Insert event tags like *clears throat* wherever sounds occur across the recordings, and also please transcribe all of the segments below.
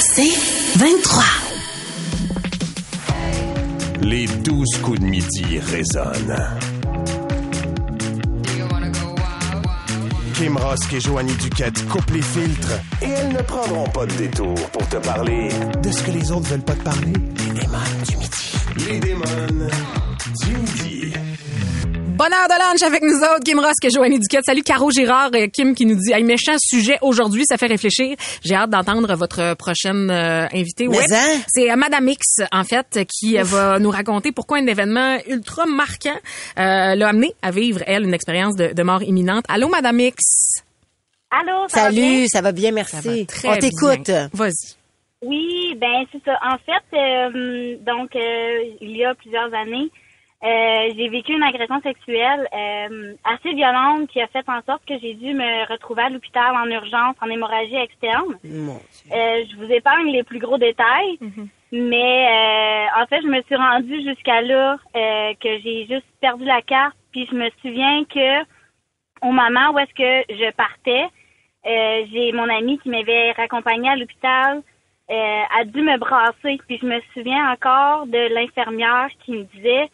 C'est 23. Les douze coups de midi résonnent. Kim Rosk et Joanie Duquette coupent les filtres et elles ne prendront pas de détour pour te parler de ce que les autres veulent pas te parler. Les démons du midi. Les démons du midi. Bonheur de lunch avec nous autres, Kim Ross, que Joanie Duquette. Salut Caro Girard, euh, Kim qui nous dit, un méchant sujet aujourd'hui, ça fait réfléchir. J'ai hâte d'entendre votre prochaine euh, invitée. Ouais. hein? C'est euh, Madame X, en fait, qui va nous raconter pourquoi un événement ultra marquant euh, l'a amené à vivre, elle, une expérience de, de mort imminente. Allô, Madame X? Allô, ça va bien? Salut, ça va bien, merci. Va très On t'écoute. Vas-y. Oui, ben c'est ça. En fait, euh, donc euh, il y a plusieurs années, euh, j'ai vécu une agression sexuelle euh, assez violente qui a fait en sorte que j'ai dû me retrouver à l'hôpital en urgence en hémorragie externe. Mon Dieu. Euh, je vous épargne les plus gros détails, mais euh, en fait, je me suis rendue jusqu'à là euh, que j'ai juste perdu la carte. Puis je me souviens que au moment où est-ce que je partais, euh, j'ai mon ami qui m'avait raccompagnée à l'hôpital euh, a dû me brasser. Puis je me souviens encore de l'infirmière qui me disait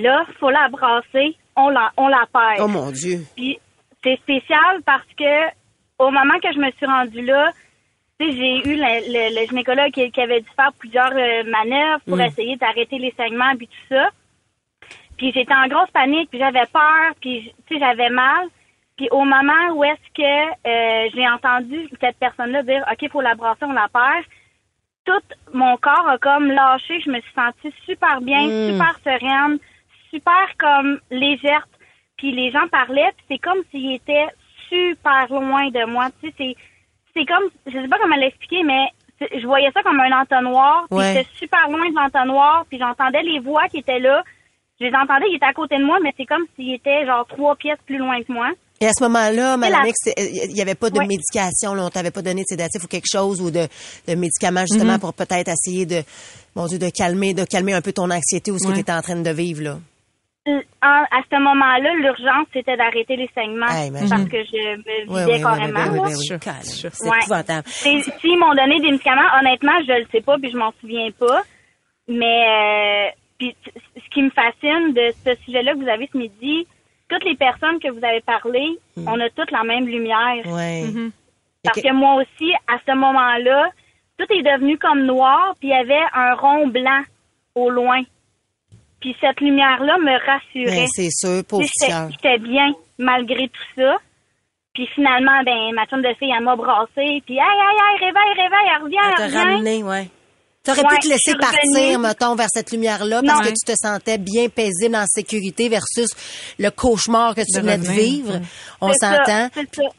là, faut la brasser, on la on la perd. Oh mon Dieu. Puis c'est spécial parce que au moment que je me suis rendue là, tu sais, j'ai eu le, le- le gynécologue qui, qui avait dû faire plusieurs euh, manœuvres pour essayer d'arrêter les saignements puis tout ça. Puis j'étais en grosse panique, puis j'avais peur, puis tu sais, j'avais mal. Puis au moment où est-ce que euh, j'ai entendu cette personne-là dire OK, faut la brasser, on la perd, tout mon corps a comme lâché, je me suis sentie super bien, super sereine, super comme légère. Puis les gens parlaient, puis c'est comme s'ils étaient super loin de moi. Tu sais, c'est c'est comme je sais pas comment l'expliquer, mais je voyais ça comme un entonnoir, puis Ouais. j'étais super loin de l'entonnoir, puis j'entendais les voix qui étaient là. Je les entendais, ils étaient à côté de moi, mais c'est comme s'ils étaient genre trois pièces plus loin que moi. Et à ce moment-là, Madame X, euh, il n'y avait pas de Ouais. médication, là, on t'avait pas donné de sédatif ou quelque chose ou de, de médicaments justement pour peut-être essayer de, mon Dieu, de calmer, de calmer un peu ton anxiété ou ce que tu étais en train de vivre là. À ce moment-là, l'urgence, c'était d'arrêter les saignements Ah, parce que je me vidais carrément. sûr. C'est Ouais. épouvantable. C'est- S'ils m'ont donné des médicaments, honnêtement, je le sais pas, puis je m'en souviens pas. Mais euh, puis ce qui me fascine de ce sujet-là que vous avez ce midi, toutes les personnes que vous avez parlé, on a toutes la même lumière. Ouais. Parce Ok. que moi aussi, à ce moment-là, tout est devenu comme noir, puis il y avait un rond blanc au loin. Puis cette lumière-là me rassurait. Ben, c'est sûr, cœur. J'étais bien malgré tout ça. Puis finalement, ben ma chum de fille, elle m'a brassé. Puis aïe, aïe, aïe, réveille, réveille, elle revient, Elle elle t'a revient. ramené, ouais. T'aurais Ouais, pu te laisser partir, mettons, vers cette lumière-là parce Non. que tu te sentais bien paisible, en sécurité versus le cauchemar que tu De venais de vivre. ouais. On s'entend.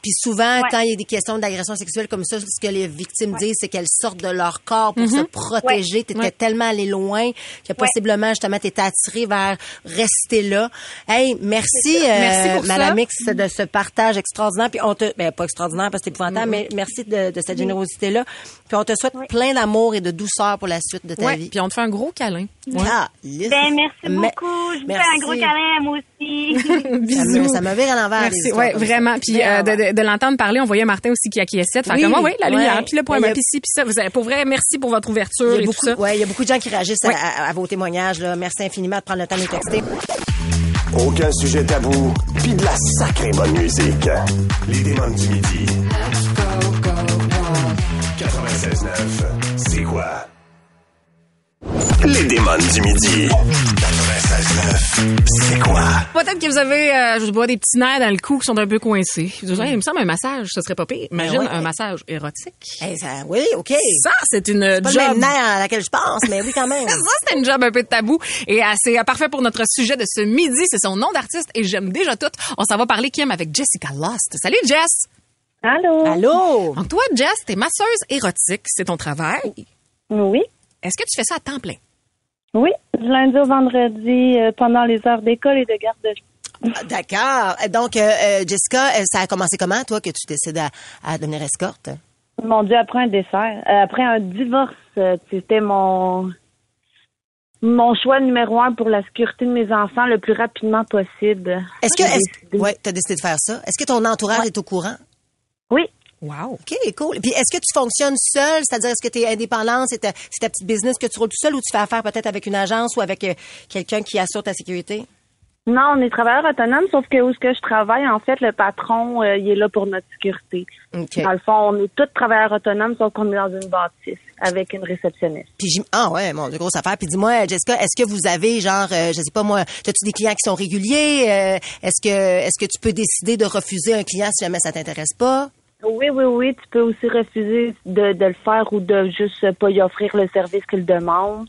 Puis souvent, Ouais. quand il y a des questions d'agression sexuelle comme ça, ce que les victimes disent, c'est qu'elles sortent de leur corps pour se protéger. T'étais Ouais. tellement allé loin que possiblement, justement, t'étais attiré vers rester là. Hey, merci, euh, Merci pour ça. Madame X, de ce partage extraordinaire. Puis on te, ben, pas extraordinaire parce que c'est épouvantable, mais merci de, de cette générosité-là. Puis on te souhaite plein d'amour et de douceur pour la suite de ta Ouais, vie. puis on te fait un gros câlin. Ouais. Ah. Ben merci Mais- beaucoup. Je vous fais un gros câlin à moi aussi. *laughs* Ça Bisous. me, ça me vire à l'envers. Merci, ouais, ça. vraiment. Puis euh, de, de, de l'entendre parler, on voyait Martin aussi qui acquiesçait. Fait Oui, comme, oui, la lumière, puis le point, puis ci, puis ça. Vous avez, pour vrai, merci pour votre ouverture Il y, et tout beaucoup, ça. ouais, il y a beaucoup de gens qui réagissent à- Ouais. à, à vos témoignages. Là. Merci infiniment de prendre le temps de nous texter. Aucun sujet tabou, puis de la sacrée bonne musique. Les démons du midi. 96.9, c'est quoi? Les démons du midi. 96.9, c'est quoi? Peut-être que vous avez, euh, je vois des petits nerfs dans le cou qui sont un peu coincés. Vous dites, Hey, il me semble un massage, ce serait pas pire. Imagine ouais. un massage érotique. Hey, ça, oui, OK. Ça, c'est une Pas le job. même nerf à laquelle je pense, mais oui, quand même. *laughs* Ça, c'est une job un peu de tabou. Et euh, c'est euh, parfait pour notre sujet de ce midi. C'est son nom d'artiste et j'aime déjà tout. On s'en va parler, Kim, avec Jessica Lost. Salut, Jess! Allô? Allô? Donc, toi, Jess, t'es masseuse érotique. C'est ton travail. Oui. Est-ce que tu fais ça à temps plein? Oui. Du lundi au vendredi euh, pendant les heures d'école et de garderie. Ah, D'accord. Donc, euh, euh, Jessica, euh, ça a commencé comment, toi, que tu décides à, à devenir escorte? Mon Dieu, après un dessert, euh, après un divorce, euh, c'était mon mon choix numéro un pour la sécurité de mes enfants le plus rapidement possible. Est-ce que, est-ce, décidé- ouais, t'as décidé de faire ça? Est-ce que ton entourage est au courant? Oui, Wow. OK, cool. Puis est-ce que tu fonctionnes seul? C'est-à-dire, est-ce que tu es indépendant? C'est ta, petite business que tu roules tout seul ou tu fais affaire peut-être avec une agence ou avec euh, quelqu'un qui assure ta sécurité? Non, on est travailleur autonome, sauf que où ce que je travaille, en fait, le patron, euh, il est là pour notre sécurité. OK. Dans le fond, on est tous travailleurs autonomes, sauf qu'on est dans une bâtisse avec une réceptionniste. Puis ah ouais, mon Dieu, grosse affaire. Puis dis-moi, Jessica, est-ce que vous avez genre, euh, je sais pas moi, as-tu des clients qui sont réguliers? Euh, Est-ce que est-ce que tu peux décider de refuser un client si jamais ça t'intéresse pas? Oui, oui, oui, tu peux aussi refuser de, de le faire ou de juste pas y offrir le service qu'il demande.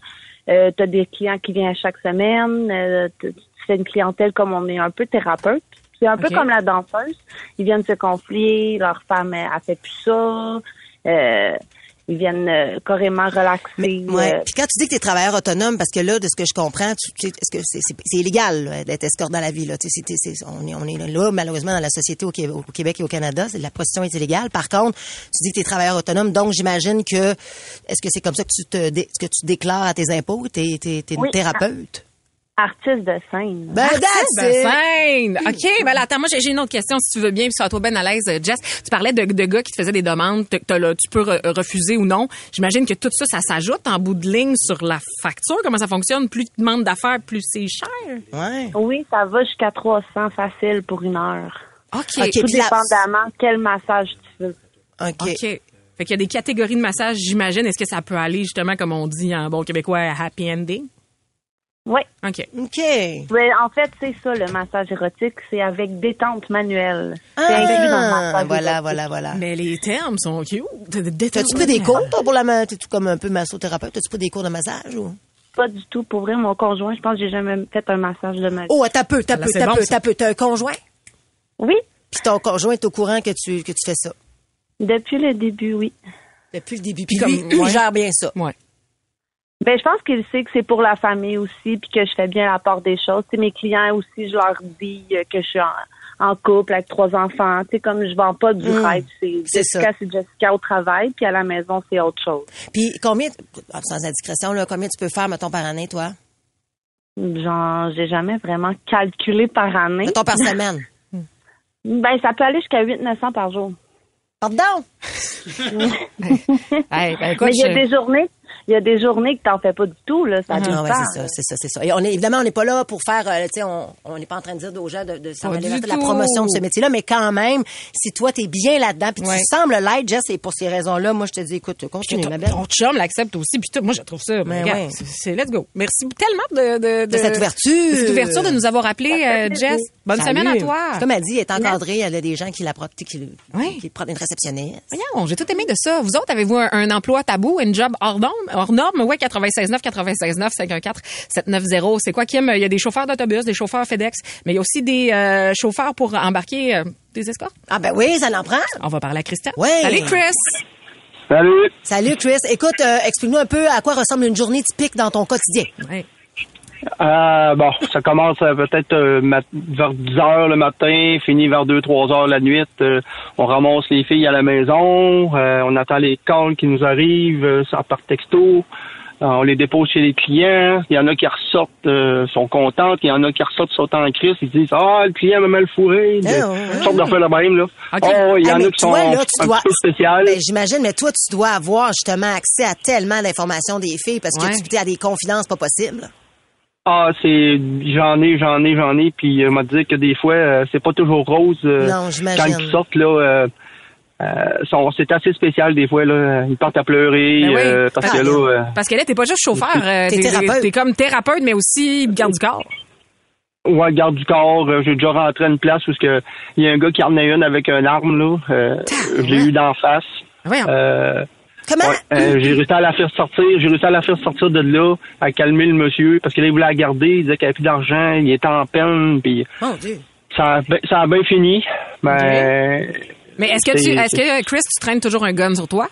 Euh, tu as des clients qui viennent chaque semaine. Euh, tu fais une clientèle comme on est un peu thérapeute. C'est un peu comme la danseuse. Ils viennent se confier, leur femme, elle, elle fait plus ça. Euh, ils viennent euh, carrément relaxer. Mais ouais. euh, Puis quand tu dis que tu es travailleur autonome, parce que là, de ce que je comprends, tu, tu- est-ce que c'est, c'est, c'est illégal d'être escorte dans la vie là? Tu sais, c'est- c'est- on est on est là malheureusement dans la société au, Qué- au Québec et au Canada, c'est, la prostitution est illégale. Par contre, tu dis que tu es travailleur autonome, donc j'imagine que est-ce que c'est comme ça que tu te dé- que tu déclares à tes impôts, t'es t'es, t'es une Oui. thérapeute? Artiste de scène. Ben, Ben, it. scène. OK, ben là, attends, moi, j'ai une autre question, si tu veux bien, puis sois toi bien à l'aise, euh, Jess. Tu parlais de, de gars qui te faisaient des demandes, que t'as là, tu peux re- refuser ou non. J'imagine que tout ça, ça s'ajoute en bout de ligne sur la facture. Comment ça fonctionne? Plus tu demandes d'affaires, plus c'est cher. Ouais. Oui, ça va jusqu'à 300 facile pour une heure. OK. OK. Tout la- dépendamment quel massage tu veux. OK. OK. Fait qu'il y a des catégories de massage, j'imagine. Est-ce que ça peut aller, justement, comme on dit en bon québécois, happy ending? Oui. OK. OK. Mais en fait, c'est ça, le massage érotique, c'est avec détente manuelle. c'est inclus dans le Ah, massage voilà, érotique. voilà, voilà. Mais les termes sont cute. T'as-tu pris des cours, toi, pour la ma- T'es-tu comme un peu massothérapeute? T'as-tu pris des cours de massage ou? Pas du tout. Pour vrai, mon conjoint, je pense que j'ai jamais fait un massage de ma vie. Oh, t'as peu, t'as Ah, peu, t'as bon, peu, t'as peu. T'as un conjoint? Oui, Puis ton conjoint est au courant que tu, que tu fais ça? depuis le début, oui. Depuis le début. Puis Comme- lui, ouais. il gère bien ça. Ouais. Ben, je pense qu'il sait que c'est pour la famille aussi, puis que je fais bien la part des choses. Tu sais, mes clients aussi, je leur dis euh, que je suis en, en couple avec trois enfants. Tu sais, comme je vends pas du Mm. rêve, c'est Jessica, ça. c'est Jessica au travail, puis à la maison, c'est autre chose. Puis combien, ah, sans indiscrétion, là, combien tu peux faire, mettons, par année, toi? Genre, j'ai jamais vraiment calculé par année. Mettons par semaine. *laughs* Ben, ça peut aller jusqu'à 800-900 par jour. Pardon? *laughs* Hey, ben, écoute, Mais il y a je- des journées, il y a des journées que t'en fais pas du tout, là. Ça Ah, dépend. ouais, c'est ça, c'est ça, c'est ça. Et on est, évidemment, on n'est pas là pour faire, euh, tu sais, on on n'est pas en train de dire aux gens de, de s'en aller du vers la tout. promotion de ce métier-là, mais quand même, si toi, t'es bien là-dedans, puis Ouais. tu sembles l'être, Jess, et pour ces raisons-là, moi, je te dis, écoute, continue, ma belle. ton chum l'accepte aussi. Puis tout, moi, je trouve ça. Ben regarde, ouais. c'est- let's go. Merci tellement de, de, De cette ouverture. de cette ouverture de nous avoir appelé, euh. Jess. Bonne Salut. semaine à toi. Comme elle dit, elle est encadrée, elle a des gens qui la protègent, qui, Oui. qui prennent une réceptionniste. Voyons, j'ai tout aimé de ça. Vous autres, avez-vous un, un emploi tabou, un job hors norme? Hors norme, ouais, 96.9, 96.9, 514, 790. C'est quoi, Kim? Il y a des chauffeurs d'autobus, des chauffeurs FedEx, mais il y a aussi des euh, chauffeurs pour embarquer euh, des escortes. Ah ben oui, ça en prend. On va parler à Christian. Ouais. Salut, Chris! Salut. Salut Chris. Écoute, euh, explique-nous un peu à quoi ressemble une journée typique dans ton quotidien. Ouais. Euh, bon, ça commence euh, peut-être euh, vers 10 heures le matin, finit vers 2-3 heures la nuit. Euh, on ramasse les filles à la maison, euh, on attend les calls qui nous arrivent euh, ça par texto. On les dépose chez les clients. Il y en a qui ressortent, euh, sont contentes. Il y en a qui ressortent, sont en crise. Ils disent Ah, le client m'a mal fourré. Ah, toutes sortes d'affaires de même, là. Ok. Oh, il y Ah, en mais a qui sont là, tu un dois- peu spéciales. Ben, j'imagine, mais toi, tu dois avoir justement accès à tellement d'informations des filles parce que Ouais. tu as des confidences pas possibles. Ah, c'est j'en ai, j'en ai, j'en ai, puis euh, m'a dit que des fois euh, c'est pas toujours rose. euh, Non. Quand ils sortent là, euh, euh, sont- c'est assez spécial des fois là. Ils partent à pleurer Ben oui. euh, parce Ah, que là, euh, Parce que là, t'es pas juste chauffeur. euh, T'es thérapeute. T'es comme thérapeute, mais aussi garde du corps. ouais, garde du corps. euh, J'ai déjà rentré à une place où ce que il y a un gars qui en a une avec un arme là. Euh, j'ai eu d'en face. Euh, Comment? ouais, euh, j'ai réussi à la faire sortir. J'ai réussi à la faire sortir de là, à calmer le monsieur parce qu'il voulait la garder. Il disait qu'il avait plus d'argent. Il était en peine. Puis Mon Dieu. ça, a, ça a bien fini. Ben mais est-ce que tu, est-ce que Chris, tu traînes toujours un gun sur toi?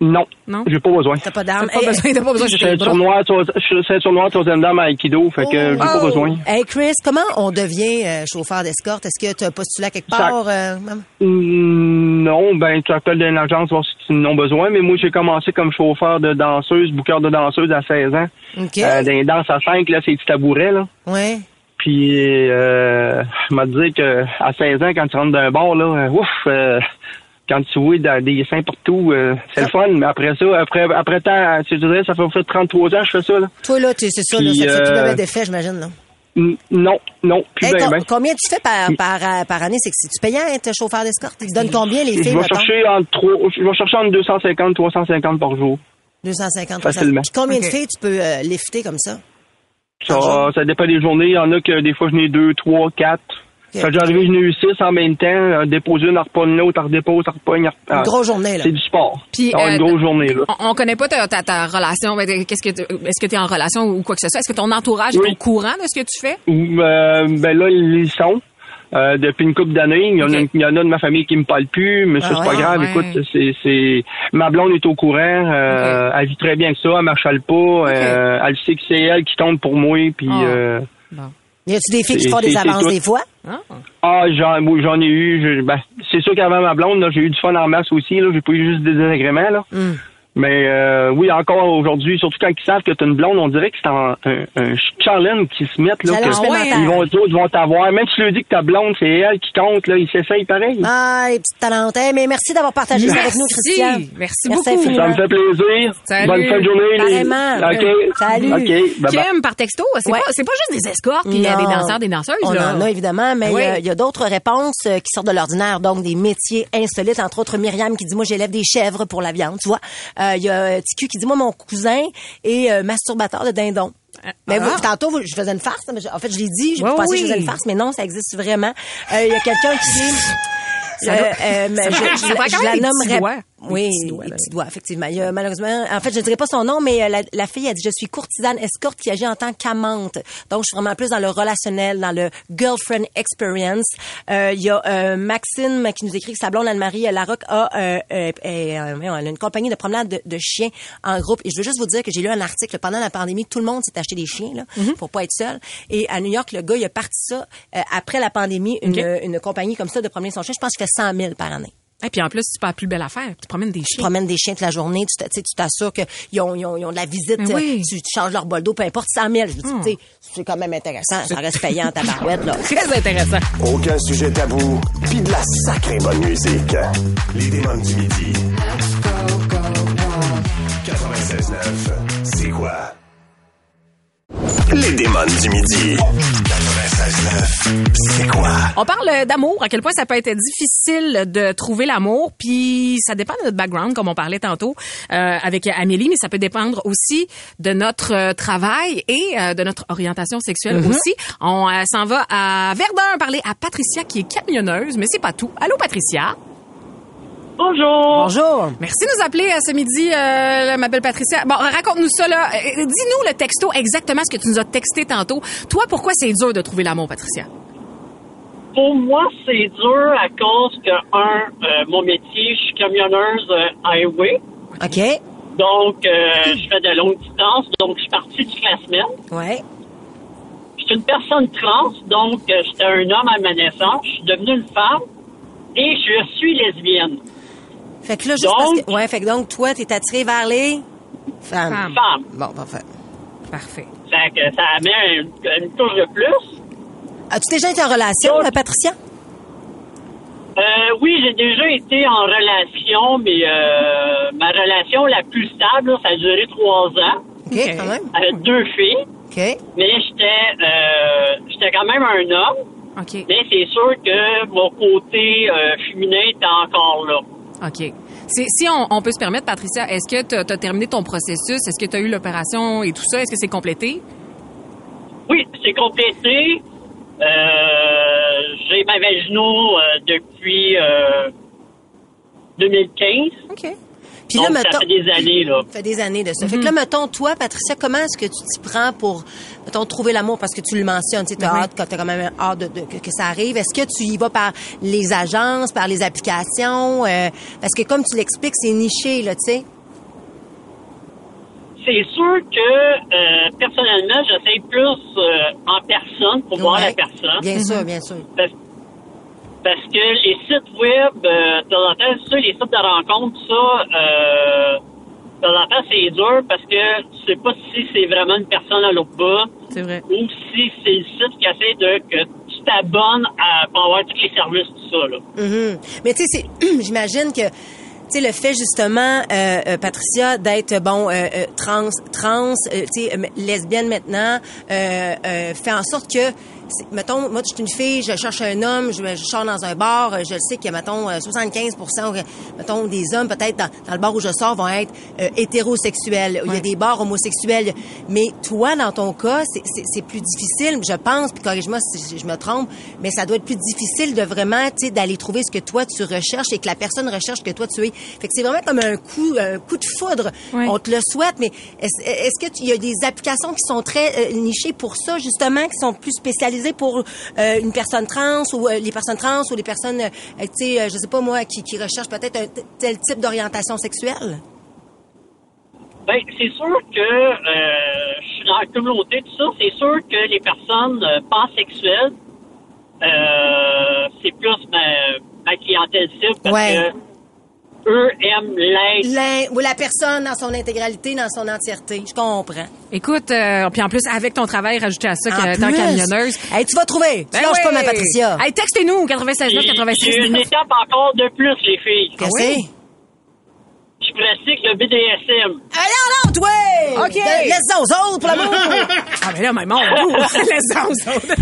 Non, Non? j'ai pas besoin. T'as pas T'as d'armes. pas Hey, besoin, t'as pas besoin, je suis ceinture noire, troisième dame à Aikido, fait que j'ai pas oh. besoin. Hey Chris, comment on devient euh, chauffeur d'escorte? Est-ce que tu as postulé à quelque Ça- part? euh? Hmm, Non, ben tu appelles d'une agence voir si ils en ont besoin, mais moi j'ai commencé comme chauffeur de danseuse, bouqueur de danseuse à 16 ans. OK. Euh, dans les danses à 5, là, c'est du tabouret, là. ouais. Puis euh, je m'a dit que à 16 ans, quand tu rentres d'un bar, là, euh, ouf, euh, quand tu vois dans des seins partout, euh, c'est le fun. Mais après ça, après, après temps, tu dirais, ça fait, ça fait 33 ans que je fais ça, là. Toi, là, tu- c'est ça, là, ça te fait plus euh, de d'effet, j'imagine, là. Non, non, plus Hey, ben, ben. Combien tu fais par, par, euh, par année? C'est que c'est-tu payant être chauffeur d'escorte? Ils te donnent combien, les Je filles, vais mettons? chercher entre trois, je vais chercher entre 250 350 par jour. 250 Facilement. Puis combien de filles tu peux euh, lifter comme ça? Ça, ça dépend des journées. Il y en a que des fois, je n'ai deux, trois, quatre. Ok. Ça a déjà arrivé, je n'ai eu six en même temps. euh, Déposer une, repogne l'autre, redépose, repogne, en Une grosse journée, là. C'est du sport. Puis, Ah, euh, une grosse journée, là. On, on connaît pas ta, ta, ta relation. Qu'est-ce que tu- est-ce que tu es en relation ou quoi que ce soit? Est-ce que ton entourage Oui. est au courant de ce que tu fais? Ou, euh, ben là, ils y sont. Euh, depuis une couple d'années, il y, en a, Ok. il y en a de ma famille qui me parle plus, mais ça Ah c'est pas grave. Ouais. Écoute, c'est, c'est ma blonde est au courant, euh, elle vit très bien que ça, elle marchale pas, euh, elle sait que c'est elle qui tombe pour moi, puis Ah. euh, Y a-tu des filles qui font des avances tout. des fois? Ah. ah j'en, j'en ai eu, je- ben, c'est sûr qu'avant ma blonde, là, j'ai eu du fun en masse aussi, là, j'ai pas eu juste des désagréments là. Hmm. Mais euh, oui, encore aujourd'hui, surtout quand ils savent que t'as une blonde, on dirait que c'est un, un, un challenge qui se mettent là. Que- ils vont, eux autres vont t'avoir. Même si tu leur dis que ta blonde, c'est elle qui compte, là, ils s'essayent pareil. Ah, les petites talentes. Mais merci d'avoir partagé ça avec nous, Merci. Christian. Merci beaucoup. infiniment. Ça me fait plaisir. Salut. Bonne fin de journée. les- Pareillement. OK. Salut. OK. Bye bye. Kim, par texto, c'est Ouais. pas, c'est pas juste des escortes puis euh, Non. des danseurs, des danseuses. On là. en a évidemment, mais il Oui. y a- il y a, d'autres réponses euh, qui sortent de l'ordinaire, donc des métiers insolites. Entre autres, Myriam qui dit moi j'élève des chèvres pour la viande, tu vois. Euh, Il y a euh, TQ qui dit moi mon cousin est euh, masturbateur de dindon. Mais ah. vous, tantôt, vous- je faisais une farce. mais je- en fait, je l'ai dit, je Ouais, pensais que je oui. faisais une farce, mais non, ça existe vraiment. Euh, Il y a quelqu'un qui *laughs* dit... Euh, euh, mais je, je- je la Oui, petits doigts, là. petits doigts, effectivement. Il y a, malheureusement, en fait, je ne dirais pas son nom, mais euh, la, la fille a dit je suis courtisane escorte qui agit en tant qu'amante. Donc, je suis vraiment plus dans le relationnel, dans le girlfriend experience. Euh, Il y a euh, Maxime qui nous écrit que sa blonde Anne-Marie euh, Larocque a, euh, euh, elle a une compagnie de promenade de, de chiens en groupe. Et je veux juste vous dire que j'ai lu un article pendant la pandémie, tout le monde s'est acheté des chiens là, Mm-hmm. pour pas être seul. Et à New York, le gars, il a parti ça euh, après la pandémie, une, une compagnie comme ça de promener son chien. Je pense qu'il fait 100 000 par année. Et puis en plus, c'est pas la plus belle affaire. Tu promènes des Tu chiens. promènes des chiens toute la journée, tu tu tu t'assures qu'ils ont, ils ont, ils ont de la visite, oui. tu, tu changes leur bol d'eau, peu importe, 100 000. Je veux dire, tu sais, c'est quand même intéressant, ça reste payant *laughs* ta barouette, là. Très intéressant. Aucun sujet tabou, puis de la sacrée bonne musique. Les démons du midi. 96.9, c'est quoi? Les démons du midi. 96.9, c'est quoi? On parle d'amour, à quel point ça peut être difficile de trouver l'amour, puis ça dépend de notre background, comme on parlait tantôt euh, avec Amélie, mais ça peut dépendre aussi de notre euh, travail et euh, de notre orientation sexuelle aussi. On euh, s'en va à Verdun parler à Patricia qui est camionneuse, mais c'est pas tout. Allô Patricia? Bonjour. Bonjour. Merci de nous appeler euh, ce midi, euh, ma belle Patricia. Bon, raconte-nous ça, là. Euh, Dis-nous le texto, exactement ce que tu nous as texté tantôt. Toi, pourquoi c'est dur de trouver l'amour, Patricia? Pour moi, c'est dur à cause que, un, euh, mon métier, je suis camionneuse euh, highway. OK. Donc, euh, je fais de longues distances. Donc, je suis partie toute la semaine. Ouais. Je suis une personne trans. Donc, euh, j'étais un homme à ma naissance. Je suis devenue une femme. Et je suis lesbienne. Fait que là, juste Donc- parce que, ouais, fait que donc, toi, t'es attiré vers les femmes. Femme. Femme. Bon, parfait. Parfait. Fait que ça met une, une touche de plus. As-tu déjà été en relation, Donc- euh, Patricia? Euh, oui, j'ai déjà été en relation, mais euh, ma relation la plus stable, là, ça a duré trois ans, OK, quand même. avec deux filles. OK. Mais j'étais euh, j'étais quand même un homme. OK. Mais c'est sûr que mon côté euh, féminin était encore là. OK. Si, on, on peut se permettre, Patricia, est-ce que tu as terminé ton processus? Est-ce que tu as eu l'opération et tout ça? Est-ce que c'est complété? Oui, c'est complété. Euh, j'ai ma vaginaux euh, depuis euh, 2015. OK. Puis Donc, là, ça mettons... fait des années, là. Ça fait des années de ça. Fait que là, mettons, toi, Patricia, comment est-ce que tu t'y prends pour, mettons, trouver l'amour? Parce que tu le mentionnes, tu sais, t'as hâte, quand t'as quand même hâte de, de- que, que ça arrive. Est-ce que tu y vas par les agences, par les applications? Euh, parce que comme tu l'expliques, c'est niché, là, tu sais. C'est sûr que, euh, personnellement, j'essaie plus euh, en personne pour voir la personne. Bien sûr, bien sûr. Parce, parce que les sites web, euh, de temps en temps, ça, les sites de rencontres, ça, euh, de temps en temps, c'est dur parce que tu sais pas si c'est vraiment une personne à l'autre bout C'est vrai. ou si c'est le site qui essaie de que tu t'abonnes à, pour avoir tous les services, tout ça, là. Mhm. Mais tu sais, c'est- *clears throat* j'imagine que tu sais le fait justement euh, euh, Patricia d'être bon euh, euh, trans trans euh, tu sais euh, lesbienne maintenant euh, euh, fait en sorte que mettons moi je suis une fille je cherche un homme je, je sors dans un bar euh, je le sais que mettons euh, 75 ou, mettons des hommes peut-être dans, dans le bar où je sors vont être euh, hétérosexuels. Il y a des bars homosexuels. Mais toi dans ton cas c'est- plus difficile je pense puis corrige-moi si je me trompe mais ça doit être plus difficile de vraiment tu sais d'aller trouver ce que toi tu recherches et que la personne recherche que toi tu es. Fait que c'est vraiment comme un coup un coup de foudre. Ouais. on te le souhaite mais est-ce est-ce que tu- il y a des applications qui sont très euh, nichées pour ça justement qui sont plus spécialisées pour euh, une personne trans ou euh, les personnes trans ou les personnes euh, tu sais je sais pas moi qui, qui recherchent peut-être un tel type d'orientation sexuelle? Ben, c'est sûr que je suis dans la communauté, tout ça. C'est sûr que les personnes pansexuelles, c'est plus ma, ma clientèle cible parce Ouais. que eux aiment l'être. Ou la personne dans son intégralité dans son entièreté je comprends Écoute, euh, puis en plus, avec ton travail, rajouter à ça En plus. camionneuse. Hey, tu vas trouver tu Ben lâches pas ma Patricia Hey, textez-nous, 96 9 J'ai 96 j'ai une étape encore de plus, les filles. Qu'est-ce pratique le BDSM. Allez, non, toi! OK. Laisse-en aux autres, pour l'amour! *laughs* Ah, mais là, mais mon Dieu, laisse-en aux autres. *laughs*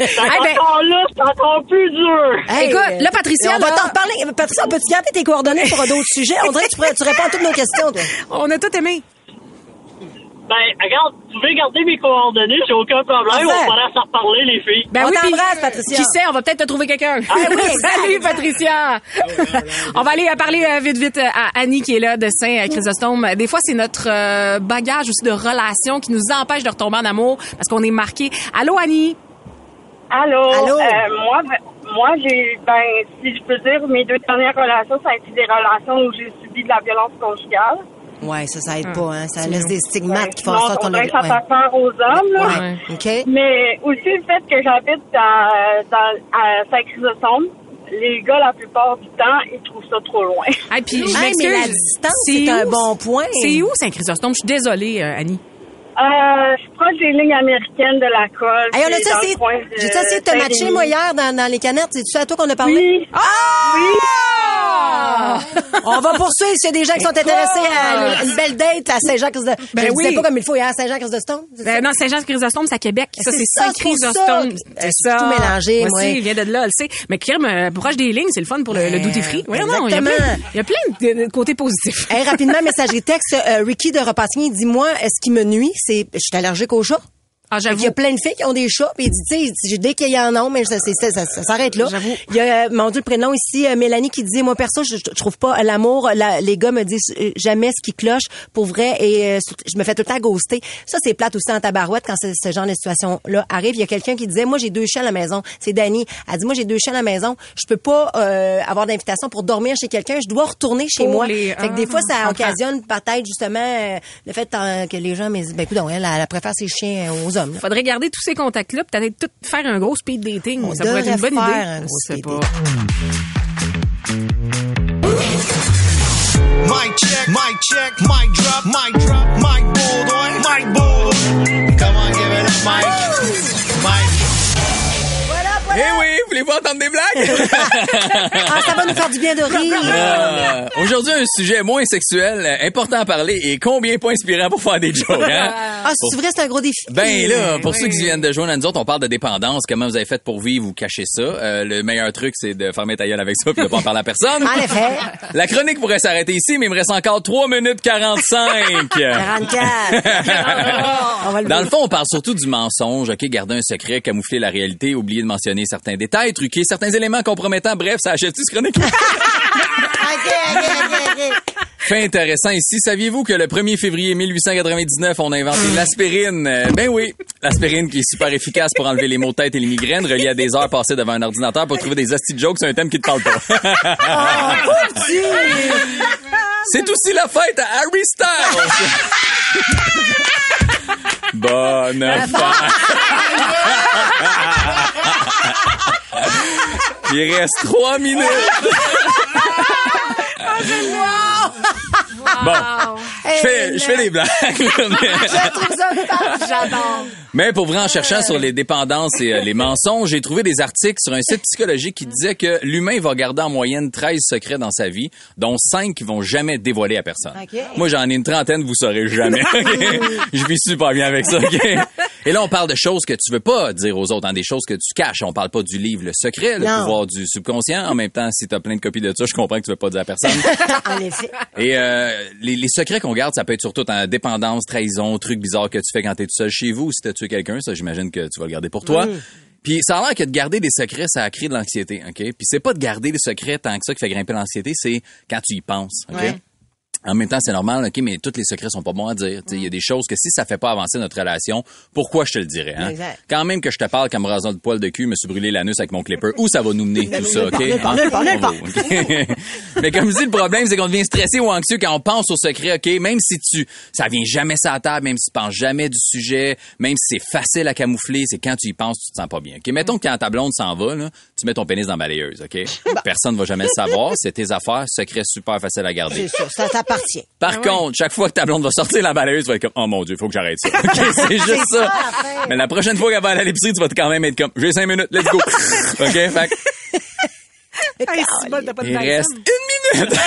Eh ben, encore là, c'est encore plus dur. Hey, Écoute, là, Patricia, On va t'en reparler. Patricia, peux-tu garder tes coordonnées pour d'autres *laughs* sujets? On dirait que tu, pourrais- tu réponds à toutes nos questions, toi. on a tout aimé. Ben, regarde, vous pouvez garder mes coordonnées, j'ai aucun problème. Parfait. On pourra s'en reparler, les filles. Ben On oui, t'embrasse, Patricia. Qui sait, on va peut-être te trouver quelqu'un. Ah oui. *laughs* Salut, Patricia. *laughs* on va aller euh, parler euh, vite, vite euh, à Annie qui est là, de Saint-Chrysostome. Des fois, c'est notre bagage aussi de relations qui nous empêche de retomber en amour parce qu'on est marqué. Allô, Annie? Allô? Allô? Euh, moi, moi j'ai, ben, si je peux dire, mes deux dernières relations, ça a été des relations où j'ai subi de la violence conjugale. Ouais, ça, ça aide Ah, pas, hein. Ça laisse des stigmates qui font en sorte on qu'on a... ça fait peur aux hommes, là. Ouais. Mais aussi le fait que j'habite dans, dans, à Saint-Chrysostome, les gars, la plupart du temps, ils trouvent ça trop loin. Hey, puis je Hey, m'excuse. mais la distance, c'est un bon point. C'est où Saint-Chrysostome? Je suis désolée, euh, Annie. Euh, je suis proche des lignes américaines de la colle. Hey, on c'est le essayé... J'ai-tu essayé de te matcher, moi, hier, dans, dans les canettes? C'est-tu à toi qu'on a parlé? Oui. Ah! *laughs* On va poursuivre s'il y a des gens qui sont intéressés à une, une belle date à Saint-Jacques-de... Ben je oui. disais pas comme il faut, hier, à Saint-Jacques-de-Stone. Ben non, Saint-Jean-Chrysostome, c'est à Québec. Ça, C'est c'est Saint-Chrysostome. c'est pour ça. C'est tout mélangé, Moi moi. aussi, il vient de là, on le sait. Mais crime, euh, proche des lignes, c'est le fun pour le, Ben, duty free. Voyons non, il y a plein, il y a plein de, côtés positifs. Rapidement, messagerie texte. euh, Ricky de Repassing, il dit, moi, est-ce qui me nuit, c'est, je suis allergique aux chats. Ah, Il j'avoue. y a plein de filles qui ont des chats, puis il dit, tu sais, il dès qu'il y en a, mais ça, ça, ça, ça s'arrête là. J'avoue. Il y a, euh, mon Dieu, le prénom ici, euh, Mélanie, qui dit, moi, perso, je, je trouve pas l'amour, la- les gars me disent euh, jamais ce qui cloche, pour vrai, et euh, je me fais tout le temps ghoster. Ça, c'est plate aussi en tabarouette quand ce, genre de situation-là arrive. Il y a quelqu'un qui disait, moi, j'ai deux chats à la maison. C'est Dani. Elle dit, moi, j'ai deux chats à la maison. Je peux pas euh, avoir d'invitation pour dormir chez quelqu'un. Je dois retourner chez moi. les- Fait que des fois, ça occasionne peut-être justement euh, le fait que les gens me disent, ben écoute, elle, elle préfère ses chiens aux hommes. Là. Faudrait garder tous ces contacts-là, peut-être tout faire un gros speed dating. On ça pourrait être une bonne faire idée. un gros sais speed pas. Mic check, mic check, mic drop, mic drop, mic bulldoy, mic bull. Come on, give it up, Mike. Mike. Eh oui, voulez-vous entendre des blagues? *laughs* Ah, ça va nous faire du bien de rire. *laughs* Euh, Aujourd'hui, un sujet moins sexuel, euh, important à parler et combien pas inspirant pour faire des jokes, hein? Ah, c'est vrai, c'est un gros défi. Ben là, pour ceux qui viennent de joindre à nous autres, on parle de dépendance. Comment vous avez fait pour vivre ou cacher ça? Euh, le meilleur truc, c'est de fermer ta gueule avec ça puis de pas en parler à personne. En effet. *laughs* La chronique pourrait s'arrêter ici, mais il me reste encore 3 minutes 45. 44. On va le Dans le fond, on parle surtout du mensonge, OK, garder un secret, camoufler la réalité, oublier de mentionner certains détails, truquer certains éléments compromettants. Bref, ça achète-tu ce chronique? *laughs* Fait intéressant ici. Saviez-vous que le 1er février 1899, on a inventé l'aspirine? Euh, ben oui, l'aspirine qui est super efficace pour enlever les maux de tête et les migraines, relié à des heures passées devant un ordinateur pour trouver des astuces jokes sur un thème qui te parle pas. C'est aussi la fête à Harry Styles. *laughs* Bonne fête. Il reste trois minutes. Bon, je fais, je fais des blagues. *laughs* Je trouve ça. J'adore. Mais pour vrai, en cherchant sur les dépendances et euh, les mensonges, j'ai trouvé des articles sur un site psychologique qui disait que l'humain va garder en moyenne 13 secrets dans sa vie, dont 5 qui vont jamais dévoiler à personne. Moi, j'en ai une trentaine, vous saurez jamais. *laughs* Je vis super bien avec ça. ok? Et là, on parle de choses que tu veux pas dire aux autres, hein, des choses que tu caches. On parle pas du livre Le Secret, le Non. pouvoir du subconscient. En même temps, si tu as plein de copies de ça, je comprends que tu veux pas dire à personne. *laughs* En effet. Et euh, les, les secrets qu'on garde, ça peut être surtout en dépendance, trahison, trucs bizarres que tu fais quand t'es tout seul chez vous ou si t'as tué quelqu'un. Ça, j'imagine que tu vas le garder pour toi. Puis ça a l'air que de garder des secrets, ça crée de l'anxiété, OK? Puis c'est pas de garder des secrets tant que ça qui fait grimper l'anxiété, c'est quand tu y penses, OK? Ouais. En même temps, c'est normal, OK, mais tous les secrets sont pas bons à dire. Il y a des choses que si ça fait pas avancer notre relation, pourquoi je te le dirais? Hein? Exact. Quand même que je te parle comme rasant de poil de cul, me suis brûlé l'anus avec mon clipper, où ça va nous mener tout ça, OK? *laughs* mais comme je dis, le problème, c'est qu'on devient stressé ou anxieux quand on pense au secret, OK? Même si tu, ça vient jamais sur la table, même si tu penses jamais du sujet, même si c'est facile à camoufler, c'est quand tu y penses, tu te sens pas bien. OK? Mettons que quand ta blonde s'en va, là, tu mets ton pénis dans la balayeuse, OK? Personne va jamais le savoir, c'est tes affaires, secret super facile à garder. C'est ça, ça t'appartient. Par contre, chaque fois que ta blonde va sortir la balayeuse, tu vas être comme, oh mon dieu, faut que j'arrête ça. *laughs* OK, c'est juste ça. Mais la prochaine fois qu'elle va aller à l'épicerie, tu vas quand même être comme, j'ai cinq minutes, let's go. *laughs* OK? Fait Hey, c'est bon, t'as pas de il reste une minute.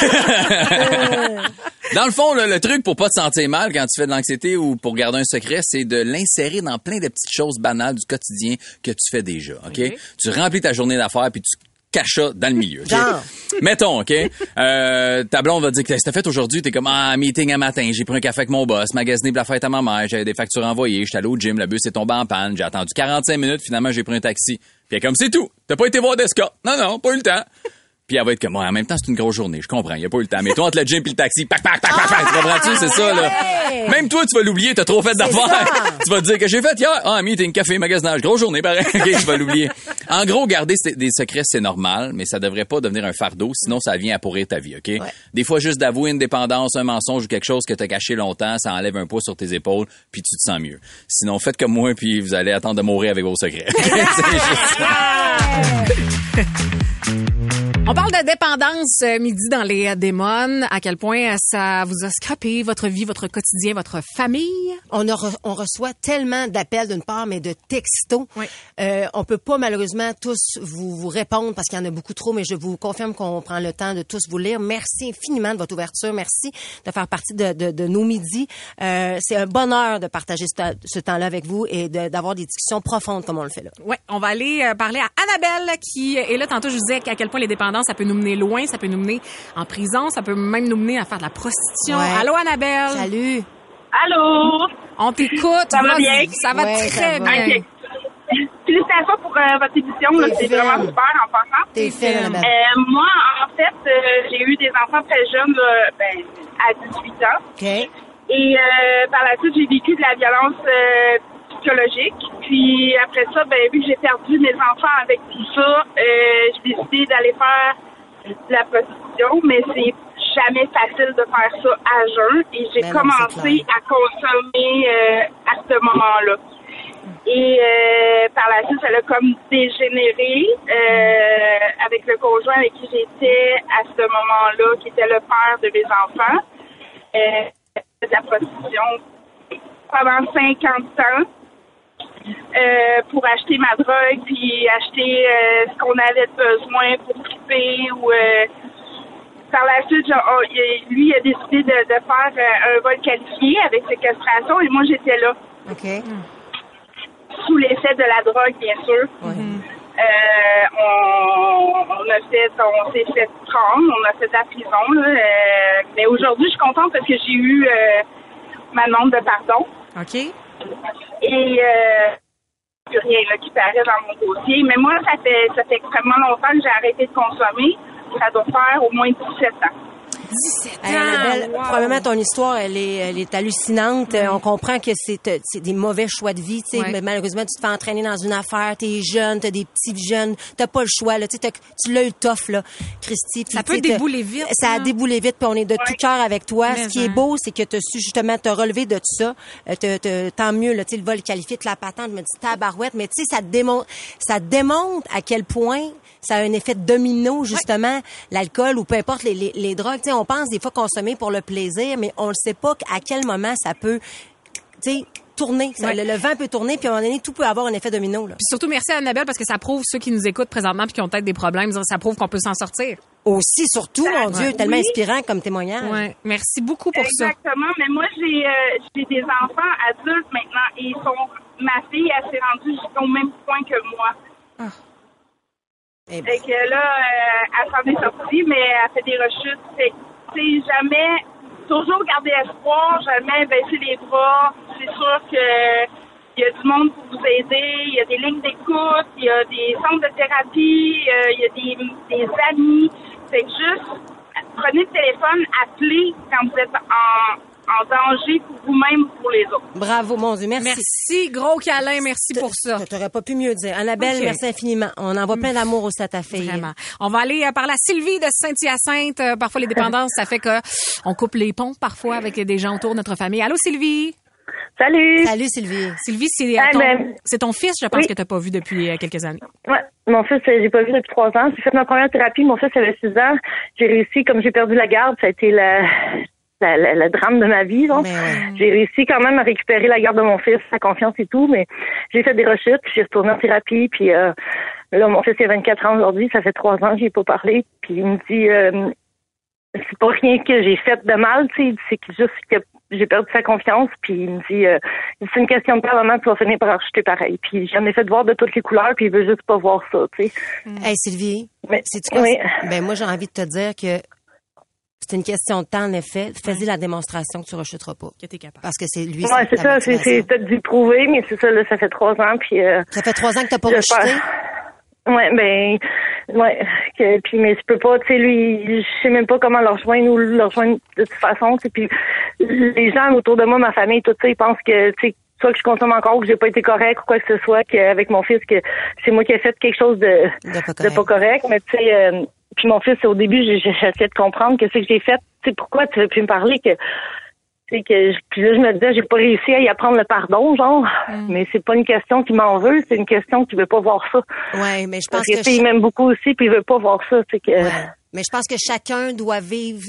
dans le fond, le truc pour pas te sentir mal quand tu fais de l'anxiété ou pour garder un secret, c'est de l'insérer dans plein de petites choses banales du quotidien que tu fais déjà. OK? Tu remplis ta journée d'affaires puis tu caches ça dans le milieu. Mettons, OK? Euh, ta blonde va dire que t'as fait aujourd'hui? T'es comme, ah, meeting à matin. J'ai pris un café avec mon boss, magasiné pour la fête à ma mère. J'avais des factures envoyées. J'étais allé au gym. Le bus est tombé en panne. J'ai attendu 45 minutes. Finalement, j'ai pris un taxi. Puis comme, c'est tout. T'as pas été voir d'escorte. Non, non, pas eu le temps. Puis elle va être comme, ouais, en même temps, c'est une grosse journée. Je comprends. Y a pas eu le temps. Mais toi, entre le gym puis le taxi, pac, pac, pac, pac, pac. Tu comprends-tu? C'est ça, là. Ouais. Même toi, tu vas l'oublier. T'as trop fait d'affaires. *laughs* tu vas te dire que j'ai fait hier. Ah, meeting, café, magasinage. Grosse journée, pareil. *laughs* OK, tu vas l'oublier. En gros, garder des secrets, c'est normal, mais ça devrait pas devenir un fardeau, sinon ça vient à pourrir ta vie, OK? Des fois, juste d'avouer une dépendance, un mensonge ou quelque chose que t'as caché longtemps, ça enlève un poids sur tes épaules, puis tu te sens mieux. Sinon, faites comme moi, puis vous allez attendre de mourir avec vos secrets. *laughs* C'est juste ça. On parle de dépendance euh, midi dans les euh, démons. À quel point euh, ça vous a scrapé votre vie, votre quotidien, votre famille? On, a re- on reçoit tellement d'appels d'une part, mais de textos. Oui. Euh, on peut pas malheureusement tous vous, vous répondre parce qu'il y en a beaucoup trop, mais je vous confirme qu'on prend le temps de tous vous lire. Merci infiniment de votre ouverture. Merci de faire partie de, de, de nos midis. Euh, c'est un bonheur de partager ce, temps- ce temps-là avec vous et de- d'avoir des discussions profondes comme on le fait là. Ouais, on va aller parler à Annabelle qui est là. Tantôt, je vous disais à quel point les dépendances, ça peut nous mener loin, ça peut nous mener en prison, ça peut même nous mener à faire de la prostitution. Ouais. Allô, Annabelle? Salut. Allô? On t'écoute. Ça va bien? Ça va Ouais, très ça va. bien. Ok. Félicitations pour euh, votre édition. C'est vraiment super en passant. T'es Euh, moi, en fait, euh, j'ai eu des enfants très jeunes, là, ben, à 18 ans. OK. Et euh, par la suite, j'ai vécu de la violence euh, psychologique. Puis après ça, ben, vu que j'ai perdu mes enfants avec tout ça, euh, j'ai décidé d'aller faire de la prostitution, mais c'est jamais facile de faire ça à jeun. Et j'ai Ben commencé à consommer euh, à ce moment-là. Et euh, par la suite, ça a comme dégénéré euh, avec le conjoint avec qui j'étais à ce moment-là, qui était le père de mes enfants. Euh, de la prostitution pendant 50 ans euh, pour acheter ma drogue puis acheter euh, ce qu'on avait besoin pour triper ou euh, par la suite, genre, oh, lui il a décidé de, de faire euh, un vol qualifié avec séquestration et moi j'étais là OK. sous l'effet de la drogue bien sûr. Euh, on, on a fait, on s'est fait prendre, on a fait de la prison. Là, euh, mais aujourd'hui, je suis contente parce que j'ai eu euh, ma demande de pardon OK? et euh, plus rien là, qui paraît dans mon dossier. Mais moi, ça fait ça fait extrêmement longtemps que j'ai arrêté de consommer. Ça doit faire au moins 17 ans. 17 Hey, Annabelle, wow. probablement ton histoire, elle est, elle est hallucinante. On comprend que c'est, c'est des mauvais choix de vie, tu sais. Ouais. Mais malheureusement, tu te fais entraîner dans une affaire, t'es jeune, t'as des petits jeunes, t'as pas le choix, là. Tu l'as eu tough, là, Christy. Ça peut débouler vite, Ça a déboulé vite, puis on est de tout cœur avec toi. Mais Ce qui est hein. beau, c'est que tu as su justement te relever de tout ça. Euh, te- te- tant mieux, là, le vol qualifié de la patente, je me dis tabarouette, mais tu sais, ça démontre, ça démontre à quel point ça a un effet domino, justement, l'alcool ou peu importe les, les, les drogues. Tu sais, on pense des fois consommer pour le plaisir, mais on ne sait pas à quel moment ça peut, tu sais, tourner. Ça- Ouais. le, le vent peut tourner, puis à un moment donné, tout peut avoir un effet domino. Là. Puis surtout, merci à Annabelle parce que ça prouve ceux qui nous écoutent présentement puis qui ont peut-être des problèmes, ça prouve qu'on peut s'en sortir. Aussi, surtout, mon Dieu, tellement Oui. inspirant comme témoignage. Ouais. Merci beaucoup pour ça. Exactement, mais moi j'ai euh, j'ai des enfants adultes maintenant et ils sont ma fille elle s'est rendue jusqu'au même point que moi. Eh ben, Fait que là, euh, elle s'en est sortie, mais elle fait des rechutes. Sais, jamais, toujours garder espoir, jamais baisser les bras. C'est sûr que il y a du monde pour vous aider, il y a des lignes d'écoute, il y a des centres de thérapie, euh, il y a des, des amis. C'est juste, prenez le téléphone, appelez quand vous êtes en, en danger pour vous-même ou pour les autres. Bravo, mon Dieu, merci. Merci, gros câlin, merci pour ça. Tu n'aurais pas pu mieux dire. Annabelle, merci infiniment. On envoie plein d'amour aussi à ta fille. Vraiment. On va aller euh, parler à Sylvie de Saint-Hyacinthe. Euh, parfois, les dépendances, ça fait que on coupe les ponts parfois avec des gens autour de notre famille. Allô, Sylvie? Salut! Salut, Sylvie. Sylvie, c'est euh, ton, ben, c'est ton fils, je pense, oui. que tu n'as pas vu depuis euh, quelques années. Ouais, mon fils, j'ai pas vu depuis trois ans. J'ai fait ma première thérapie. Mon fils avait six ans. J'ai réussi, comme j'ai perdu la garde, ça a été la, la, la- le drame de ma vie. donc. Mais. J'ai réussi quand même à récupérer la garde de mon fils, sa confiance et tout, mais j'ai fait des rechutes. puis J'ai retourné en thérapie, puis euh, là, mon fils il a 24 ans aujourd'hui. Ça fait trois ans que j'ai pas parlé. Puis il me dit, euh, c'est pas rien que j'ai fait de mal, tu sais, c'est juste que j'ai perdu sa confiance, puis il me dit, euh, c'est une question de temps, maman, tu vas finir par rejeter pareil. Puis j'en ai fait voir de toutes les couleurs, puis il veut juste pas voir ça, tu sais. Hey, Sylvie, Mais- quoi? oui. Ben, moi, j'ai envie de te dire que c'est une question de temps, en effet. Fais-y la démonstration que tu rechuteras pas. Que tu es capable. Parce que c'est lui, Ouais, c'est ça, c'est, peut-être dû prouver, mais c'est ça, là, ça fait trois ans, puis euh, Ça fait trois ans que t'as pas rechuté? Ouais, ben, ouais, que, puis mais je peux pas, tu sais, lui, je sais même pas comment le rejoindre ou le rejoindre de toute façon, tu sais, puis les gens autour de moi, ma famille, tout ça, ils pensent que, tu sais, soit que je consomme encore, que j'ai pas été correct ou quoi que ce soit, qu'avec mon fils, que c'est moi qui ai fait quelque chose de, De pas de correct. pas correct, mais tu sais, euh, puis mon fils, au début, j'essayais de comprendre que c'est que j'ai fait, tu sais, pourquoi tu veux plus me parler que, tu sais, que, je- puis là, je me disais, j'ai pas réussi à y apprendre le pardon, genre, mais c'est pas une question qui m'en veut, c'est une question qui veut pas voir ça. Ouais, mais je pense Parce que, que... sais, il m'aime beaucoup aussi, puis il veut pas voir ça, c'est que... Ouais. Mais je pense que chacun doit vivre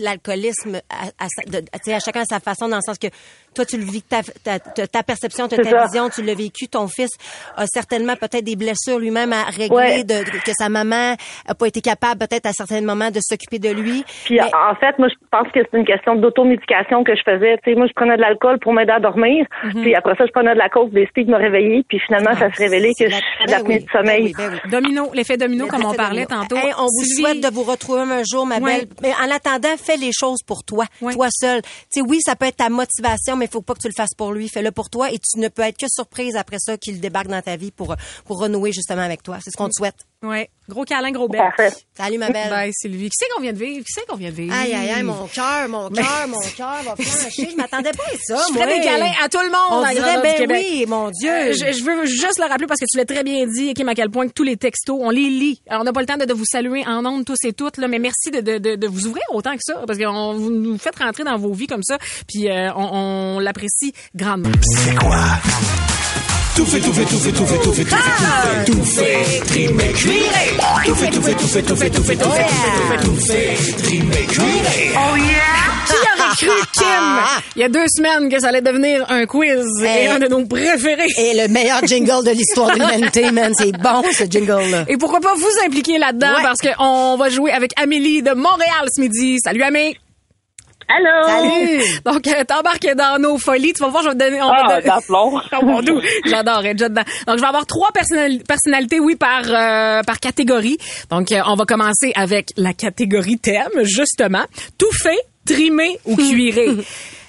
l'alcoolisme à, à, sa- de- tu sais, à chacun à sa façon, dans le sens que toi, tu le vis, ta, ta, ta, ta perception, ta, vision, tu l'as vécu. Ton fils a certainement peut-être des blessures lui-même à régler, Ouais. de, que sa maman a pas été capable peut-être à certains moments de s'occuper de lui. Puis Mais- en fait, moi, je pense que c'est une question d'automédication que je faisais. Tu sais, moi, je prenais de l'alcool pour m'aider à dormir. Puis après ça, je prenais de la coke, des sticks me réveiller. Puis finalement, ça se révélait que je la- fais de ben oui, du sommeil. ben oui, ben oui. Domino, l'effet domino, comme on parlait domino. tantôt. Hey, on vous Sylvie, souhaite de vous retrouver un jour, ma belle. Mais en attendant, fais les choses pour toi, toi seul. Tu sais, oui, ça peut être ta motivation, mais il faut pas que tu le fasses pour lui. Fais-le pour toi et tu ne peux être que surprise après ça qu'il débarque dans ta vie pour pour renouer justement avec toi. C'est ce qu'on te souhaite. Ouais. Gros câlin, gros bec. Parfait. Salut, ma belle. Bye, Sylvie. Qui c'est qu'on vient de vivre? Qui c'est qu'on vient de vivre? Aïe, aïe, aïe, mon cœur, mon cœur, mon cœur va *laughs* flancher. Je m'attendais pas à ça, Je moi. ferais des câlins à tout le monde On dirait, du ben Québec. oui, mon Dieu. Euh, je, je veux juste le rappeler parce que tu l'as très bien dit, Kim, à quel point que tous les textos, on les lit. Alors, on n'a pas le temps de, de vous saluer en ondes tous et toutes, là, mais merci de, de, de, de vous ouvrir autant que ça, parce que on, vous nous faites rentrer dans vos vies comme ça, puis euh, on, on l'apprécie grandement. C'est quoi? Tout fait, tout fait, tout fait, tout fait, tout fait, tout fait, tout fait, trimé, cuiré. Tout fait, tout fait, tout fait, tout fait, tout fait, tout fait, tout fait, trimé, cuiré. Oh yeah! Qui aurait cru, Kim? Il y a deux semaines que ça allait devenir un quiz et, un de nos préférés. Et le meilleur jingle de l'histoire de l'humanité, man. C'est bon, ce jingle-là. Et pourquoi pas vous impliquer là-dedans ouais. parce qu'on va jouer avec Amélie de Montréal ce midi. Salut, Amélie. Allô? Salut! Donc euh, t'embarques dans nos folies. Tu vas voir, je vais te donner. On Ah, va Dieu, j'adore déjà dedans. Donc je vais avoir trois personnali- personnalités, oui, par euh, par catégorie. Donc euh, on va commencer avec la catégorie thème, justement. Tout fait, trimé ou cuiré. *laughs*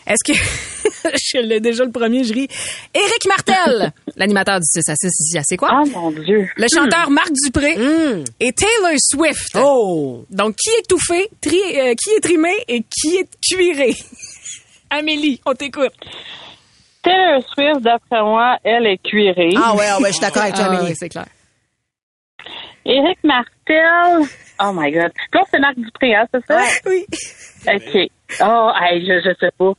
Est-ce que *laughs* je l'ai déjà le premier, je ris. Éric Martel, *laughs* l'animateur du 6 à 6 ici, à c'est quoi? Ah, mon Dieu. Le chanteur Marc Dupré et Taylor Swift. Oh! Donc, qui est tout fait, tri- euh, qui est trimé et qui est cuiré? *laughs* Amélie, on t'écoute. Taylor Swift, d'après moi, elle est cuirée. Ah ouais, ah ouais, je suis d'accord avec toi, Ah, Amélie. oui, c'est clair. Éric Martel. Oh my God. Toi, c'est Marc Dupré, hein, c'est ça? Oui. OK. Oh, hey, je, je sais pas.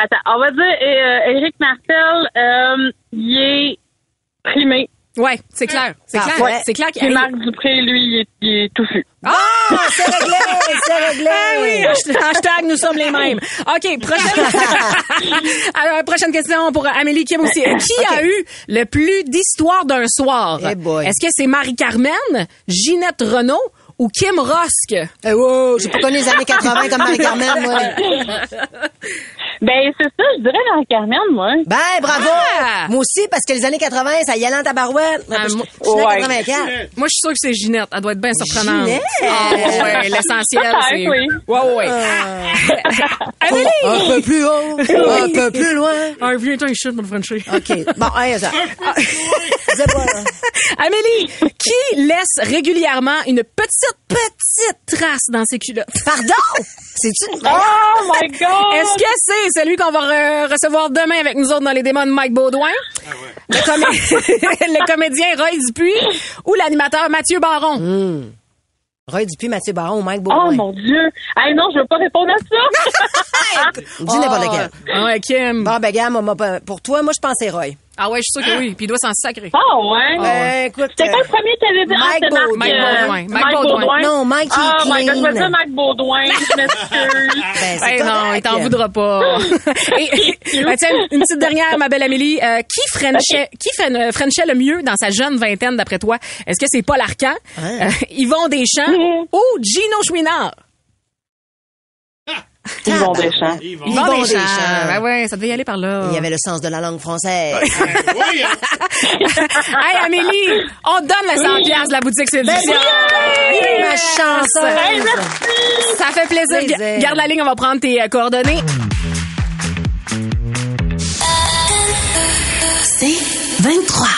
Attends, on va dire euh, Éric Martel, euh, il est primé. Ouais, c'est clair. C'est Parfait. clair. C'est clair qu'il Puis Marc Dupré, lui, il est, il est touffu. Ah, c'est réglé, c'est réglé. Ah oui, hashtag, nous sommes les mêmes. OK, prochaine, *laughs* Alors, prochaine question pour Amélie Kim aussi. Qui a eu le plus d'histoires d'un soir? Eh boy. Est-ce que c'est Marie-Carmen, Ginette Renault ou Kim Rosk? Eh, wow, j'ai pas connu les années 80 comme Marie-Carmen, moi. *laughs* Ben, c'est ça, je dirais dans Carmen, moi. Ben, bravo! Ah! Moi aussi, parce que les années 80, ça y allait en tabarouette. Ah, je, je Ouais. 84. Moi, je suis sûre que c'est Ginette. Elle doit être bien surprenante. Ginette? Ah, ouais, l'essentiel, c'est... oui. Ouais, ouais, ouais. Amélie! Un peu plus haut, un peu plus loin. Un vieux temps, shit, mon Frenchie. OK. Bon, allez, ça. C'est pas, là. Amélie, qui laisse régulièrement une petite, petite trace dans ses culottes? Pardon? C'est-tu? Oh my God! Est-ce que c'est celui qu'on va re- recevoir demain avec nous autres dans les démons de Mike Baudouin? Le, comé- *laughs* le comédien Roy Dupuis ou l'animateur Mathieu Baron? Roy Dupuis, Mathieu Baron ou Mike Oh Baudouin. mon Dieu! Hey, non, je veux pas répondre à ça! *laughs* Dis n'importe Oh. *laughs* lequel. Ah ouais, Kim. Bon, ben, gars, moi, moi, pour toi, moi, je pensais Roy. Ah ouais, je suis sûre que oui. Puis il doit s'en sacrer. Ah ouais? Ben, écoute. C'était quoi euh, le premier que t'avais dit? Ah, Mike c'était Marc, Baudouin. euh, Mike Baudouin. Mike Mike Baudouin. Baudouin. Non, Mike, il Oh my God, je clean. dire Mike Baudouin. *laughs* Je m'excuse. Ben, c'est Ben non, il t'en voudra pas. *laughs* Et, ben, tiens, une petite dernière, ma belle Amélie. Euh, qui Frenchait, qui Fren- Frenchait le mieux dans sa jeune vingtaine, d'après toi? Est-ce que c'est Paul Arcan, Hein? euh, Yvon Deschamps ou Gino Chouinard? Yvon Deschamps. Yvon, Yvon Deschamps. Deschamps. Ben ouais, ça devait y aller par là. Il y avait le sens de la langue française. oui, hein. *laughs* hey, Amélie, on te donne la 100 oui. de la boutique Séduction. Ben oui. Oui. chance. Ça fait plaisir. Garde la ligne, on va prendre tes euh, coordonnées. C'est 23.